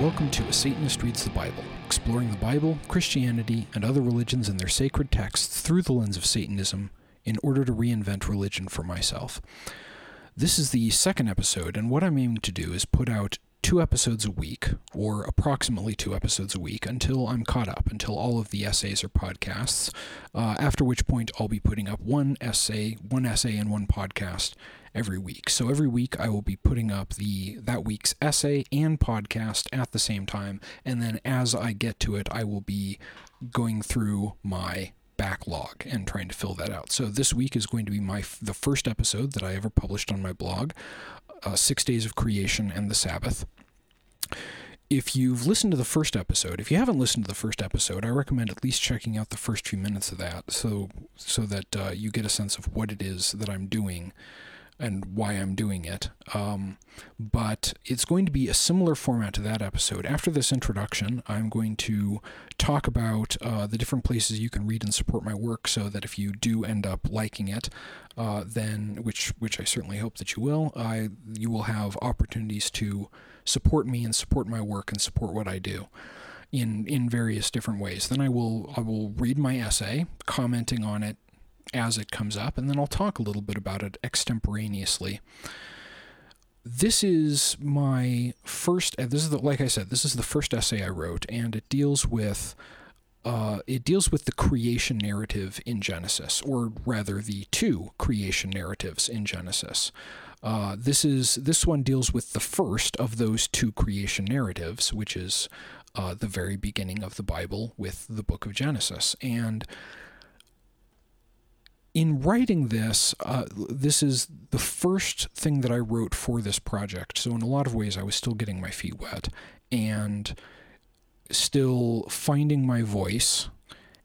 Welcome to A Satanist Reads the Bible, exploring the Bible, Christianity, and other religions and their sacred texts through the lens of Satanism in order to reinvent religion for myself. This is the second episode, and what I'm aiming to do is put out two episodes a week, or approximately two episodes a week, until I'm caught up, until all of the essays are podcasts. Uh, after which point, I'll be putting up one essay, one essay, and one podcast every week. So every week, I will be putting up the that week's essay and podcast at the same time, and then as I get to it, I will be going through my backlog and trying to fill that out. So this week is going to be my the first episode that I ever published on my blog, uh, Six Days of Creation and the Sabbath. If you've listened to the first episode, if you haven't listened to the first episode, I recommend at least checking out the first few minutes of that, so so that uh, you get a sense of what it is that I'm doing and why I'm doing it. Um, but it's going to be a similar format to that episode. After this introduction, I'm going to talk about uh, the different places you can read and support my work, so that if you do end up liking it, uh, then which which I certainly hope that you will, I you will have opportunities to support me and support my work and support what I do in in various different ways. Then I will I will read my essay, commenting on it as it comes up, and then I'll talk a little bit about it extemporaneously. This is my first. This is the, like I said. This is the first essay I wrote, and it deals with uh, it deals with the creation narrative in Genesis, or rather, the two creation narratives in Genesis. Uh, this is this one deals with the first of those two creation narratives, which is uh, the very beginning of the Bible with the Book of Genesis, and in writing this, uh, this is the first thing that I wrote for this project. So, in a lot of ways, I was still getting my feet wet and still finding my voice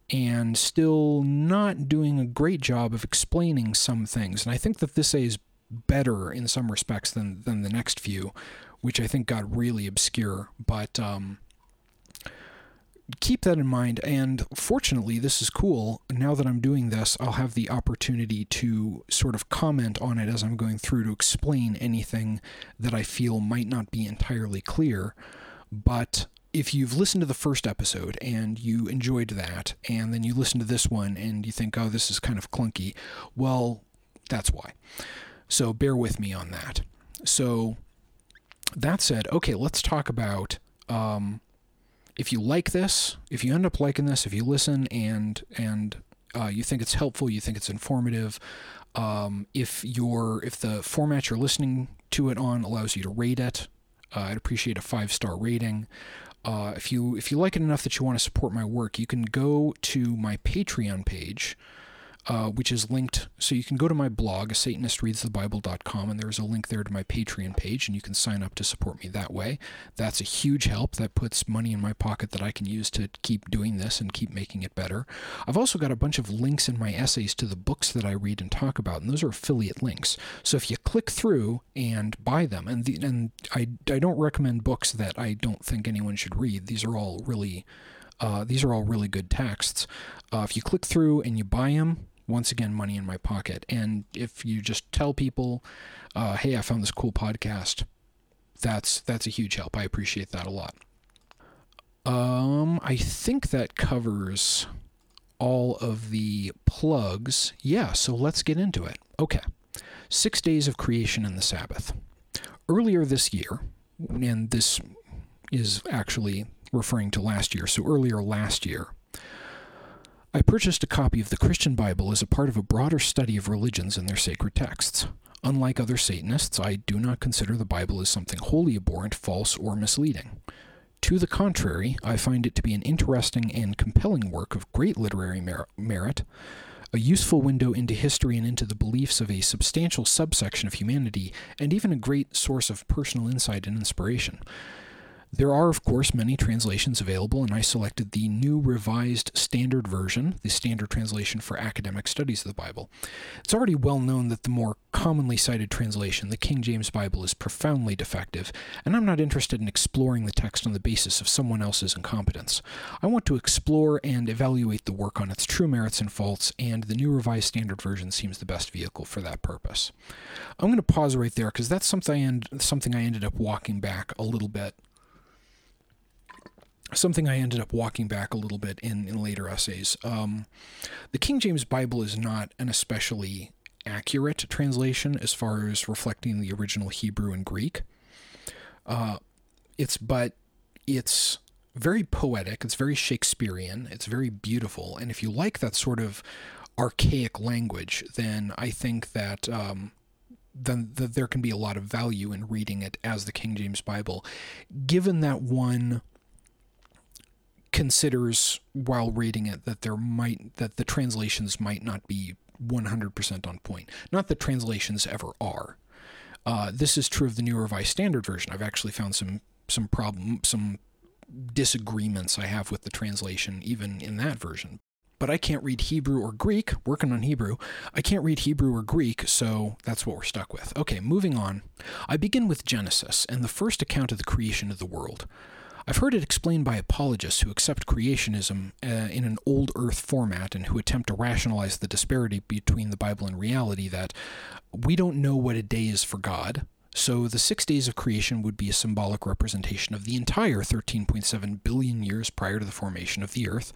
and still not doing a great job of explaining some things. And I think that this is better in some respects than, than the next few, which I think got really obscure. But um, keep that in mind. And fortunately, this is cool. Now that I'm doing this, I'll have the opportunity to sort of comment on it as I'm going through to explain anything that I feel might not be entirely clear. But if you've listened to the first episode and you enjoyed that, and then you listen to this one and you think, oh, this is kind of clunky, well, that's why. So bear with me on that. So, that said, okay, let's talk about um, if you like this, if you end up liking this, if you listen and and uh, you think it's helpful, you think it's informative, um, if your if the format you're listening to it on allows you to rate it, uh, I'd appreciate a five star rating. Uh, if you if you like it enough that you want to support my work, you can go to my Patreon page uh, which is linked. So you can go to my blog, satanistreadsthebible.com, and there's a link there to my Patreon page, and you can sign up to support me that way. That's a huge help. That puts money in my pocket that I can use to keep doing this and keep making it better. I've also got a bunch of links in my essays to the books that I read and talk about, and those are affiliate links. So if you click through and buy them, and the, and I, I don't recommend books that I don't think anyone should read. These are all really uh, these are all really good texts. Uh, if you click through and you buy them, once again money in my pocket. And if you just tell people, uh, "Hey, I found this cool podcast," that's that's a huge help. I appreciate that a lot. Um, I think that covers all of the plugs. Yeah, so let's get into it. Okay. Six days of creation and the Sabbath. Earlier this year, and this is actually referring to last year, so earlier last year, I purchased a copy of the Christian Bible as a part of a broader study of religions and their sacred texts. Unlike other Satanists, I do not consider the Bible as something wholly abhorrent, false, or misleading. To the contrary, I find it to be an interesting and compelling work of great literary mer- merit, a useful window into history and into the beliefs of a substantial subsection of humanity, and even a great source of personal insight and inspiration. There are, of course, many translations available, and I selected the New Revised Standard Version, the standard translation for academic studies of the Bible. It's already well known that the more commonly cited translation, the King James Bible, is profoundly defective, and I'm not interested in exploring the text on the basis of someone else's incompetence. I want to explore and evaluate the work on its true merits and faults, and the New Revised Standard Version seems the best vehicle for that purpose. I'm going to pause right there because that's something I, end, something I ended up walking back a little bit something I ended up walking back a little bit in, in later essays. Um, the King James Bible is not an especially accurate translation as far as reflecting the original Hebrew and Greek. Uh, it's but it's very poetic. It's very Shakespearean. It's very beautiful. And if you like that sort of archaic language, then I think that um, then that there can be a lot of value in reading it as the King James Bible, given that one considers while reading it that there might that the translations might not be 100% on point. Not that translations ever are. Uh, this is true of the New Revised Standard Version. I've actually found some some problem some disagreements I have with the translation even in that version. But I can't read Hebrew or Greek, working on Hebrew. I can't read Hebrew or Greek, so that's what we're stuck with. Okay, moving on. I begin with Genesis and the first account of the creation of the world. I've heard it explained by apologists who accept creationism uh, in an old earth format and who attempt to rationalize the disparity between the Bible and reality that we don't know what a day is for God, so the six days of creation would be a symbolic representation of the entire 13.7 billion years prior to the formation of the earth,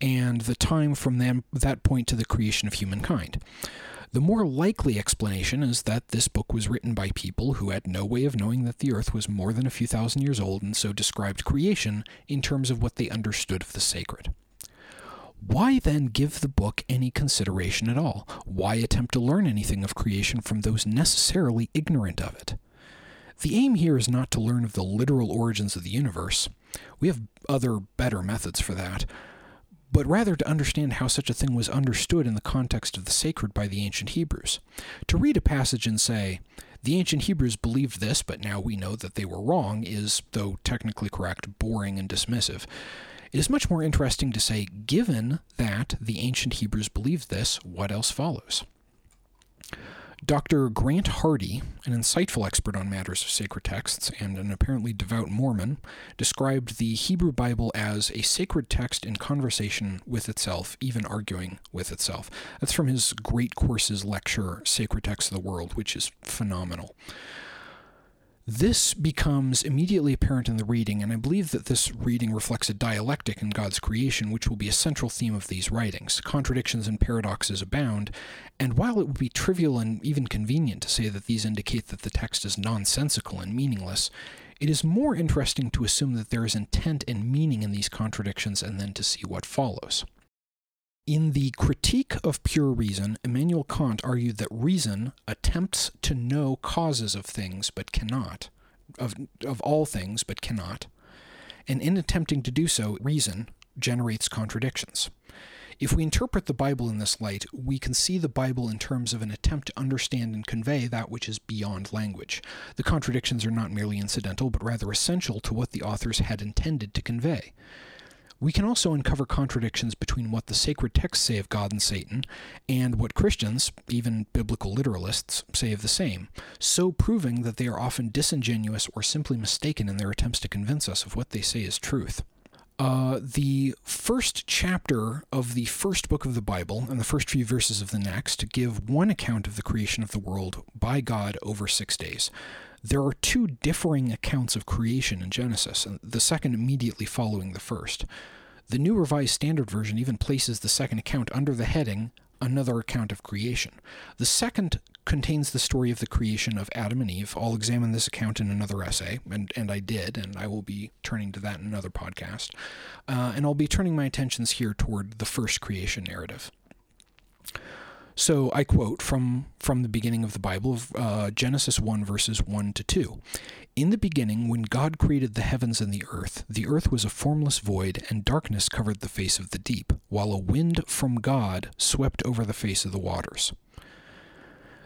and the time from them, that point to the creation of humankind. The more likely explanation is that this book was written by people who had no way of knowing that the earth was more than a few thousand years old and so described creation in terms of what they understood of the sacred. Why then give the book any consideration at all? Why attempt to learn anything of creation from those necessarily ignorant of it? The aim here is not to learn of the literal origins of the universe. We have other, better methods for that but rather to understand how such a thing was understood in the context of the sacred by the ancient Hebrews. To read a passage and say, the ancient Hebrews believed this, but now we know that they were wrong, is, though technically correct, boring and dismissive. It is much more interesting to say, given that the ancient Hebrews believed this, what else follows? Dr. Grant Hardy, an insightful expert on matters of sacred texts and an apparently devout Mormon, described the Hebrew Bible as a sacred text in conversation with itself, even arguing with itself. That's from his Great Courses lecture, Sacred Texts of the World, which is phenomenal. This becomes immediately apparent in the reading, and I believe that this reading reflects a dialectic in God's creation, which will be a central theme of these writings. Contradictions and paradoxes abound, and while it would be trivial and even convenient to say that these indicate that the text is nonsensical and meaningless, it is more interesting to assume that there is intent and meaning in these contradictions and then to see what follows. In the Critique of Pure Reason, Immanuel Kant argued that reason attempts to know causes of things but cannot, of, of all things but cannot, and in attempting to do so, reason generates contradictions. If we interpret the Bible in this light, we can see the Bible in terms of an attempt to understand and convey that which is beyond language. The contradictions are not merely incidental, but rather essential to what the authors had intended to convey. We can also uncover contradictions between what the sacred texts say of God and Satan and what Christians, even biblical literalists, say of the same, so proving that they are often disingenuous or simply mistaken in their attempts to convince us of what they say is truth. Uh, the first chapter of the first book of the Bible and the first few verses of the next give one account of the creation of the world by God over six days. There are two differing accounts of creation in Genesis, the second immediately following the first. The New Revised Standard Version even places the second account under the heading Another Account of Creation. The second contains the story of the creation of Adam and Eve. I'll examine this account in another essay, and, and I did, and I will be turning to that in another podcast. Uh, and I'll be turning my attentions here toward the first creation narrative. So I quote from, from the beginning of the Bible, uh, Genesis 1, verses 1 to 2. In the beginning, when God created the heavens and the earth, the earth was a formless void, and darkness covered the face of the deep, while a wind from God swept over the face of the waters.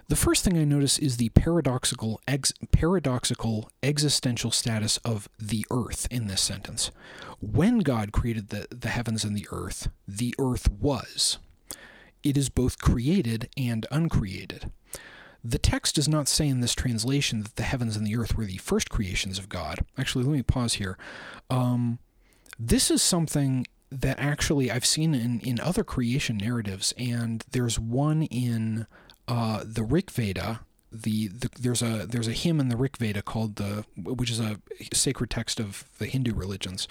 The first thing I notice is the paradoxical ex- paradoxical existential status of the earth in this sentence. When God created the, the heavens and the earth, the earth was. It is both created and uncreated. The text does not say in this translation that the heavens and the earth were the first creations of God. Actually, let me pause here. Um, this is something that actually I've seen in, in other creation narratives, and there's one in uh, the Rig Veda. The, the, there's a there's a hymn in the Rig Veda called the which is a sacred text of the Hindu religions,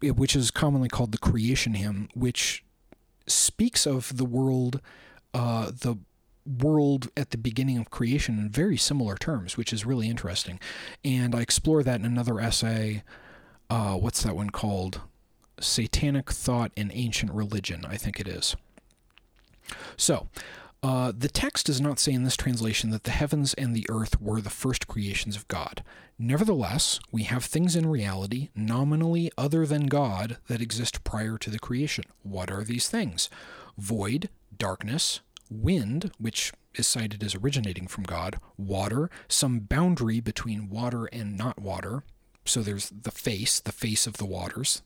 which is commonly called the Creation Hymn, which speaks of the world, uh, the world at the beginning of creation in very similar terms, which is really interesting. And I explore that in another essay. Uh, what's that one called? Satanic Thought in Ancient Religion, I think it is. So, uh, the text does not say in this translation that the heavens and the earth were the first creations of God. Nevertheless, we have things in reality, nominally other than God, that exist prior to the creation. What are these things? Void, darkness, wind, which is cited as originating from God, water, some boundary between water and not water. So there's the face, the face of the waters.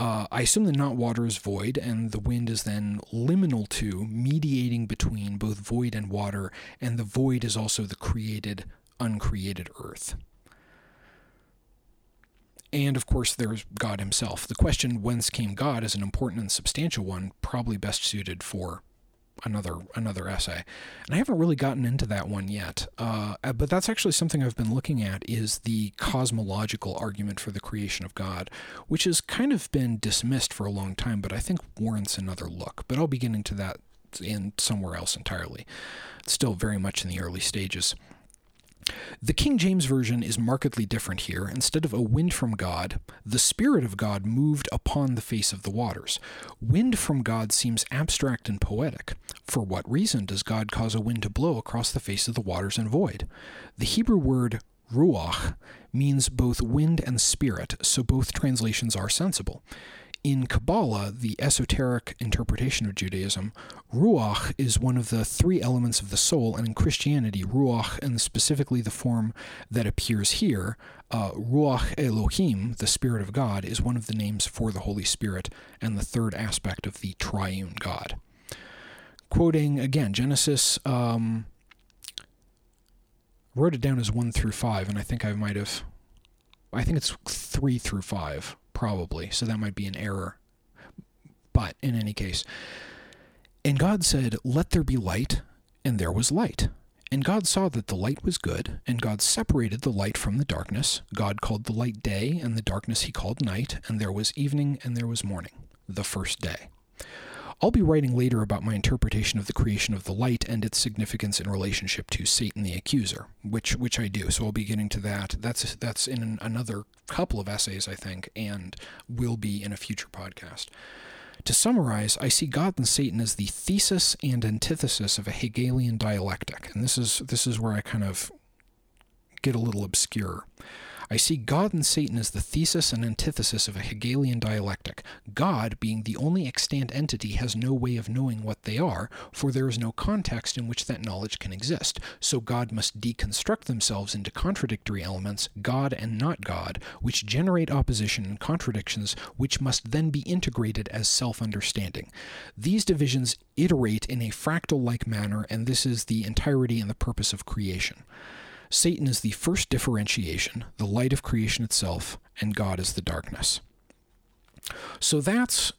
Uh, I assume the not water is void, and the wind is then liminal to, mediating between both void and water, and the void is also the created, uncreated earth. And of course, there's God Himself. The question, whence came God, is an important and substantial one, probably best suited for another another essay, and I haven't really gotten into that one yet. Uh, but that's actually something I've been looking at is the cosmological argument for the creation of God, which has kind of been dismissed for a long time, but I think warrants another look. But I'll be getting to that in somewhere else entirely. It's still very much in the early stages. The King James Version is markedly different here. Instead of a wind from God, the Spirit of God moved upon the face of the waters. Wind from God seems abstract and poetic. For what reason does God cause a wind to blow across the face of the waters and void? The Hebrew word ruach means both wind and spirit, so both translations are sensible. In Kabbalah, the esoteric interpretation of Judaism, Ruach is one of the three elements of the soul, and in Christianity, Ruach, and specifically the form that appears here, uh, Ruach Elohim, the Spirit of God, is one of the names for the Holy Spirit and the third aspect of the triune God. Quoting again Genesis, um, wrote it down as one through five, and I think I might have, I think it's three through five probably. So that might be an error. But in any case, and God said, Let there be light, and there was light. And God saw that the light was good, and God separated the light from the darkness. God called the light day, and the darkness he called night, and there was evening, and there was morning, the first day. I'll be writing later about my interpretation of the creation of the light and its significance in relationship to Satan the accuser, which which I do. So I'll be getting to that. That's that's in another couple of essays, I think, and will be in a future podcast. To summarize, I see God and Satan as the thesis and antithesis of a Hegelian dialectic, and this is this is where I kind of get a little obscure. I see God and Satan as the thesis and antithesis of a Hegelian dialectic. God, being the only extant entity, has no way of knowing what they are, for there is no context in which that knowledge can exist. So God must deconstruct themselves into contradictory elements, God and not God, which generate opposition and contradictions, which must then be integrated as self understanding. These divisions iterate in a fractal like manner, and this is the entirety and the purpose of creation. Satan is the first differentiation, the light of creation itself, and God is the darkness. So that's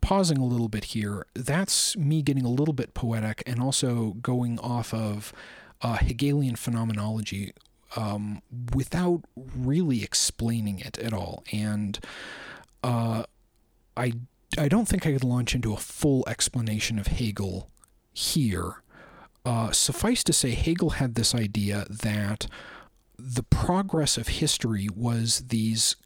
pausing a little bit here. That's me getting a little bit poetic and also going off of uh, Hegelian phenomenology um, without really explaining it at all. And uh, I, I don't think I could launch into a full explanation of Hegel here. Uh, suffice to say, Hegel had this idea that the progress of history was these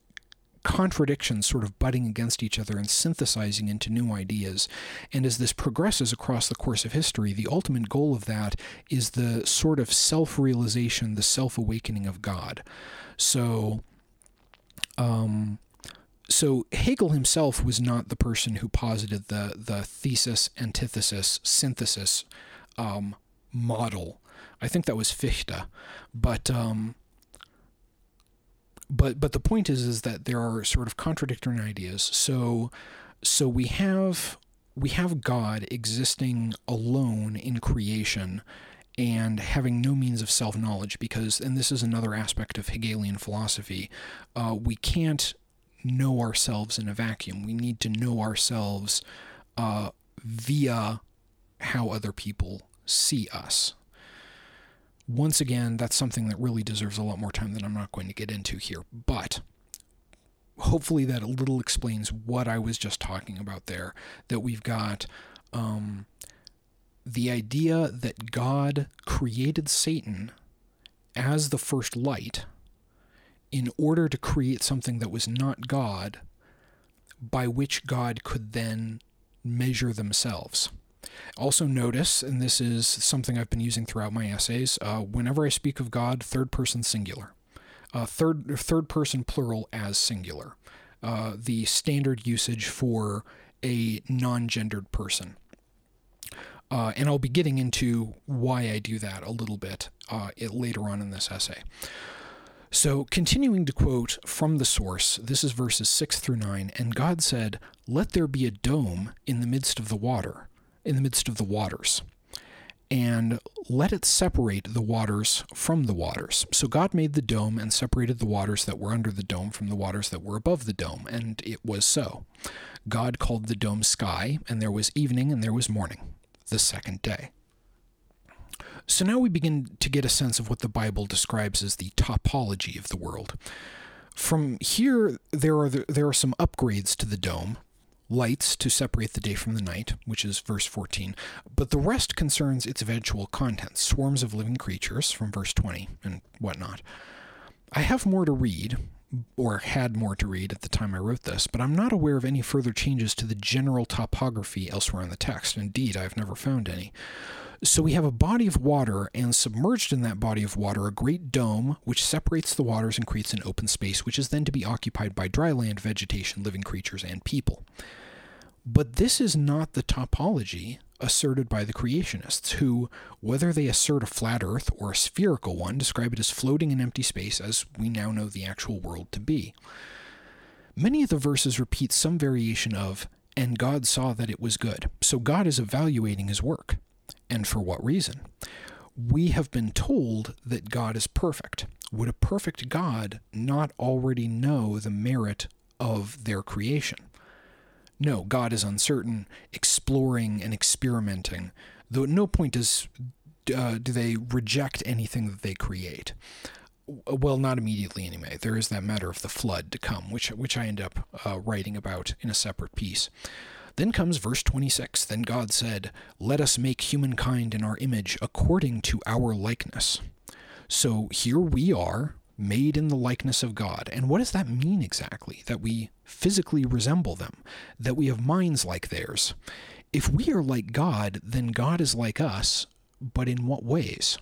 contradictions sort of butting against each other and synthesizing into new ideas. And as this progresses across the course of history, the ultimate goal of that is the sort of self realization, the self awakening of God. So, um, so Hegel himself was not the person who posited the the thesis, antithesis, synthesis um, model. I think that was Fichte, but um, but but the point is is that there are sort of contradictory ideas. So so we have we have God existing alone in creation and having no means of self knowledge because, and this is another aspect of Hegelian philosophy, uh, we can't know ourselves in a vacuum. We need to know ourselves uh, via how other people see us. Once again, that's something that really deserves a lot more time than I'm not going to get into here. But hopefully, that a little explains what I was just talking about there. That we've got um, the idea that God created Satan as the first light in order to create something that was not God, by which God could then measure themselves. Also, notice, and this is something I've been using throughout my essays, uh, whenever I speak of God, third person singular, uh, third third person plural as singular, uh, the standard usage for a non gendered person. Uh, and I'll be getting into why I do that a little bit uh, later on in this essay. So, continuing to quote from the source, this is verses 6 through 9. And God said, Let there be a dome in the midst of the water, in the midst of the waters, and let it separate the waters from the waters. So, God made the dome and separated the waters that were under the dome from the waters that were above the dome, and it was so. God called the dome sky, and there was evening and there was morning the second day. So now we begin to get a sense of what the Bible describes as the topology of the world. From here, there are the, there are some upgrades to the dome, lights to separate the day from the night, which is verse 14, but the rest concerns its eventual contents, swarms of living creatures from verse 20 and whatnot. I have more to read, or had more to read at the time I wrote this, but I'm not aware of any further changes to the general topography elsewhere in the text. Indeed, I've never found any. So we have a body of water, and submerged in that body of water, a great dome which separates the waters and creates an open space, which is then to be occupied by dry land, vegetation, living creatures, and people. But this is not the topology asserted by the creationists, who, whether they assert a flat Earth or a spherical one, describe it as floating in empty space as we now know the actual world to be. Many of the verses repeat some variation of, and God saw that it was good. So God is evaluating his work. And for what reason? We have been told that God is perfect. Would a perfect God not already know the merit of their creation? No, God is uncertain, exploring and experimenting, though at no point does uh, do they reject anything that they create. Well, not immediately anyway. There is that matter of the flood to come, which which I end up uh, writing about in a separate piece. Then comes verse 26. Then God said, Let us make humankind in our image according to our likeness. So here we are, made in the likeness of God. And what does that mean exactly? That we physically resemble them, that we have minds like theirs. If we are like God, then God is like us, but in what ways?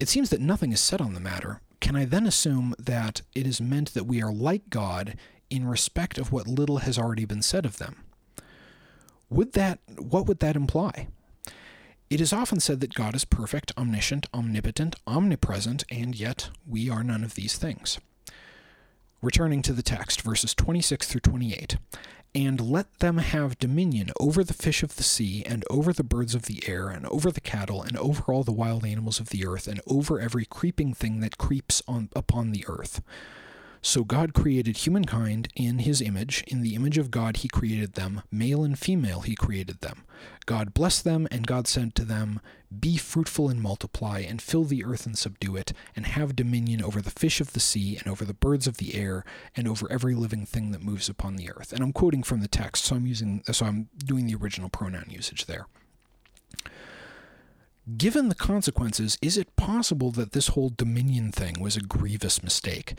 It seems that nothing is said on the matter. Can I then assume that it is meant that we are like God in respect of what little has already been said of them? Would that what would that imply? It is often said that God is perfect, omniscient, omnipotent, omnipresent, and yet we are none of these things. Returning to the text, verses 26 through 28 and let them have dominion over the fish of the sea, and over the birds of the air, and over the cattle, and over all the wild animals of the earth, and over every creeping thing that creeps on upon the earth. So God created humankind in his image. In the image of God, he created them. Male and female, he created them. God blessed them, and God said to them, Be fruitful and multiply, and fill the earth and subdue it, and have dominion over the fish of the sea, and over the birds of the air, and over every living thing that moves upon the earth. And I'm quoting from the text, so I'm using so I'm doing the original pronoun usage there. Given the consequences, is it possible that this whole dominion thing was a grievous mistake?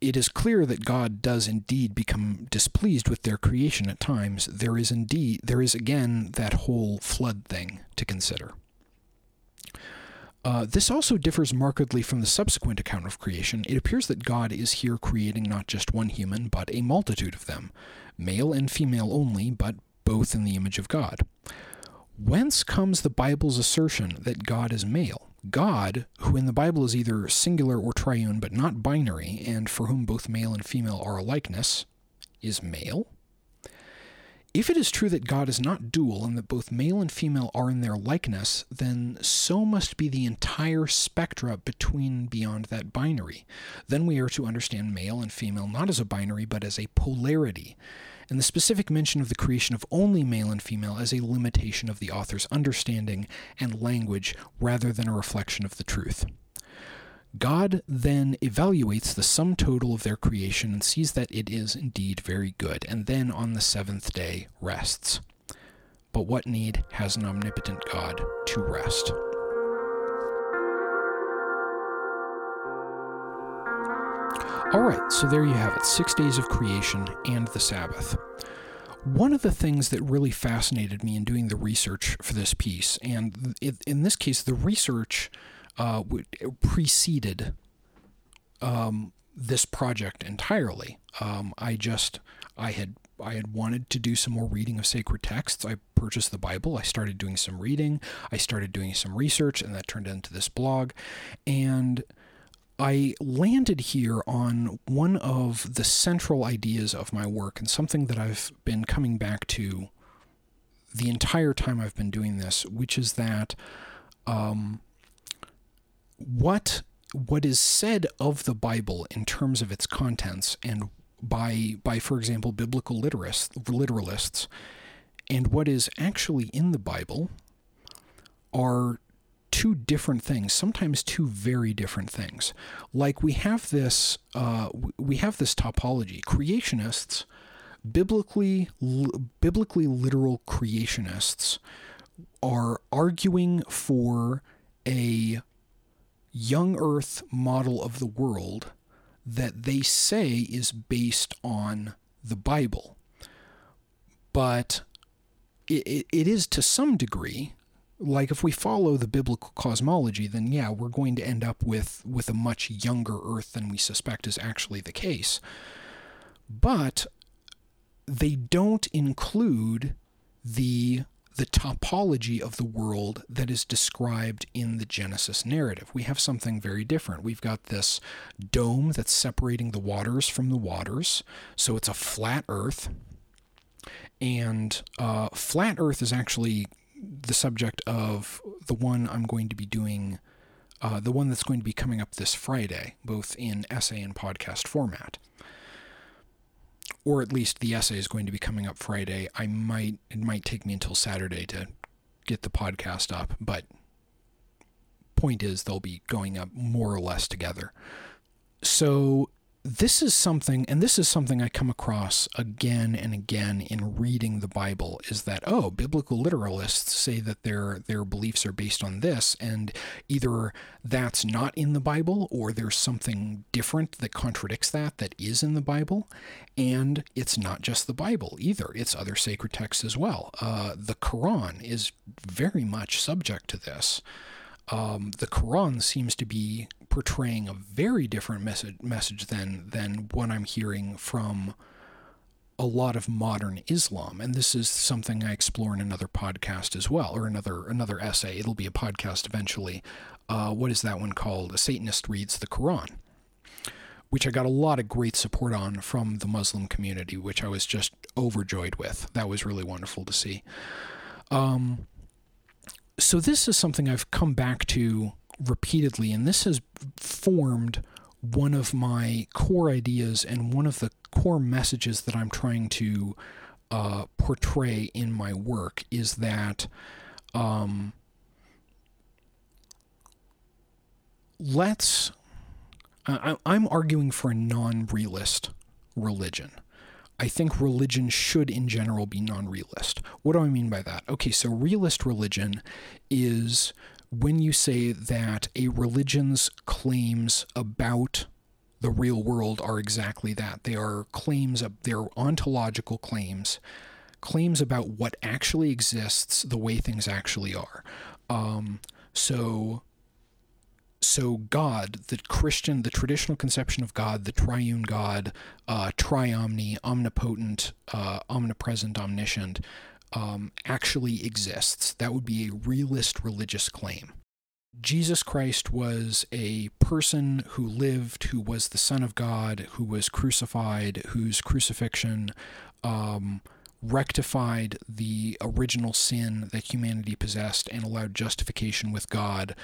It is clear that God does indeed become displeased with their creation at times, there is indeed there is again that whole flood thing to consider. Uh, this also differs markedly from the subsequent account of creation. It appears that God is here creating not just one human, but a multitude of them, male and female only, but both in the image of God. Whence comes the Bible's assertion that God is male? God, who in the Bible is either singular or triune but not binary, and for whom both male and female are a likeness, is male? If it is true that God is not dual and that both male and female are in their likeness, then so must be the entire spectra between beyond that binary. Then we are to understand male and female not as a binary but as a polarity and the specific mention of the creation of only male and female as a limitation of the author's understanding and language rather than a reflection of the truth. God then evaluates the sum total of their creation and sees that it is indeed very good, and then on the seventh day rests. But what need has an omnipotent God to rest? All right, so there you have it six days of creation and the Sabbath. One of the things that really fascinated me in doing the research for this piece, and in this case, the research uh, preceded um, this project entirely. Um, I just, I had I had wanted to do some more reading of sacred texts. I purchased the Bible. I started doing some reading. I started doing some research, and that turned into this blog. And I landed here on one of the central ideas of my work and something that I've been coming back to the entire time I've been doing this, which is that um, what what is said of the Bible in terms of its contents and by by for example biblical literalists, literalists and what is actually in the Bible are two different things, sometimes two very different things. Like we have this, uh, we have this topology. Creationists, biblically, biblically literal creationists, are arguing for a young Earth model of the world that they say is based on the Bible. But it, it is to some degree like if we follow the biblical cosmology, then yeah, we're going to end up with with a much younger Earth than we suspect is actually the case. But they don't include the the topology of the world that is described in the Genesis narrative. We have something very different. We've got this dome that's separating the waters from the waters, so it's a flat Earth. And uh, flat Earth is actually the subject of the one I'm going to be doing, uh, the one that's going to be coming up this Friday, both in essay and podcast format. Or at least the essay is going to be coming up Friday. I might it might take me until Saturday to get the podcast up, but point is they'll be going up more or less together. So this is something, and this is something I come across again and again in reading the Bible, is that oh, biblical literalists say that their their beliefs are based on this, and either that's not in the Bible, or there's something different that contradicts that that is in the Bible, and it's not just the Bible either; it's other sacred texts as well. Uh, the Quran is very much subject to this um, the Quran seems to be portraying a very different message message than than what I'm hearing from a lot of modern Islam, and this is something I explore in another podcast as well, or another another essay. It'll be a podcast eventually. Uh, what is that one called? A Satanist reads the Quran, which I got a lot of great support on from the Muslim community, which I was just overjoyed with. That was really wonderful to see. Um, so this is something I've come back to repeatedly, and this has formed one of my core ideas and one of the core messages that I'm trying to uh, portray in my work is that um, let's. I, I'm arguing for a non realist religion. I think religion should, in general, be non realist. What do I mean by that? Okay, so realist religion is when you say that a religion's claims about the real world are exactly that. They are claims, of, they're ontological claims, claims about what actually exists, the way things actually are. Um, so so God, the Christian, the traditional conception of God, the triune God, uh, triomni, omnipotent, uh, omnipresent, omniscient, um, actually exists. That would be a realist religious claim. Jesus Christ was a person who lived, who was the Son of God, who was crucified, whose crucifixion um, rectified the original sin that humanity possessed and allowed justification with God,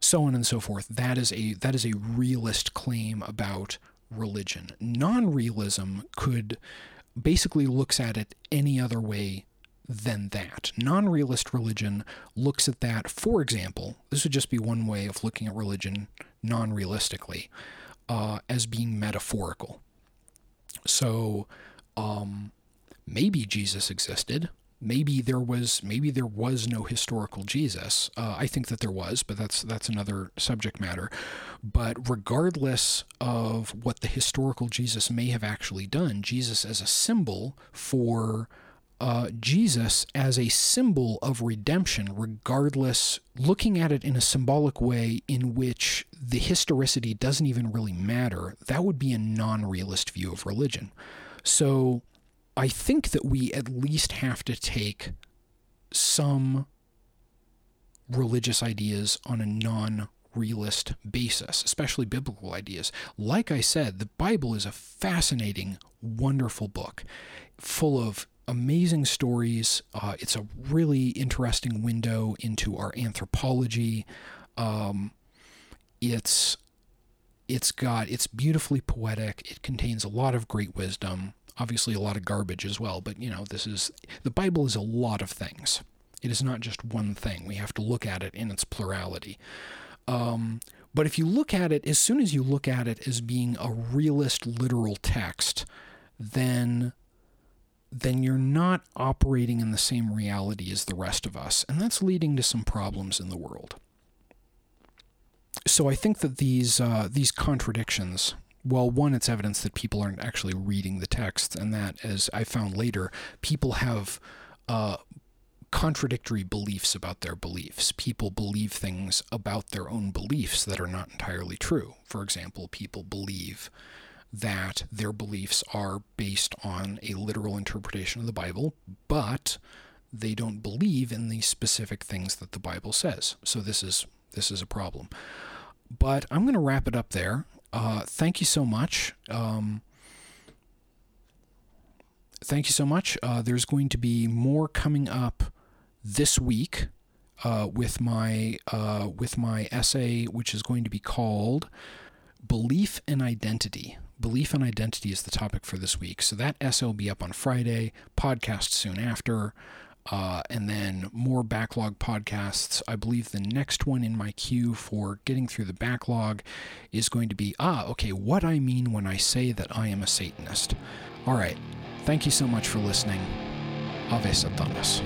so on and so forth. That is a that is a realist claim about religion. Non-realism could basically looks at it any other way than that. Non realist religion looks at that, for example, this would just be one way of looking at religion non realistically, uh, as being metaphorical. So, um, maybe Jesus existed. Maybe there was maybe there was no historical Jesus. Uh, I think that there was, but that's that's another subject matter. But regardless of what the historical Jesus may have actually done, Jesus as a symbol for uh, Jesus as a symbol of redemption, regardless, looking at it in a symbolic way in which the historicity doesn't even really matter, that would be a non realist view of religion. So I think that we at least have to take some religious ideas on a non realist basis, especially biblical ideas. Like I said, the Bible is a fascinating, wonderful book full of amazing stories. Uh, it's a really interesting window into our anthropology. Um, it's it's got it's beautifully poetic. It contains a lot of great wisdom obviously a lot of garbage as well, but you know, this is the Bible is a lot of things. It is not just one thing. We have to look at it in its plurality. Um, but if you look at it, as soon as you look at it as being a realist, literal text, then then you're not operating in the same reality as the rest of us, and that's leading to some problems in the world. So I think that these uh, these contradictions well, one, it's evidence that people aren't actually reading the text, and that, as I found later, people have uh, contradictory beliefs about their beliefs. People believe things about their own beliefs that are not entirely true. For example, people believe that their beliefs are based on a literal interpretation of the Bible, but they don't believe in the specific things that the Bible says. So this is this is a problem. But I'm going to wrap it up there. Uh, thank you so much. Um, thank you so much. Uh, there's going to be more coming up this week uh, with my uh, with my essay, which is going to be called "Belief and Identity." Belief and identity is the topic for this week. So that essay will be up on Friday. Podcast soon after. Uh, and then more backlog podcasts. I believe the next one in my queue for getting through the backlog is going to be ah, okay, what I mean when I say that I am a Satanist. All right. Thank you so much for listening. Ave Satanas.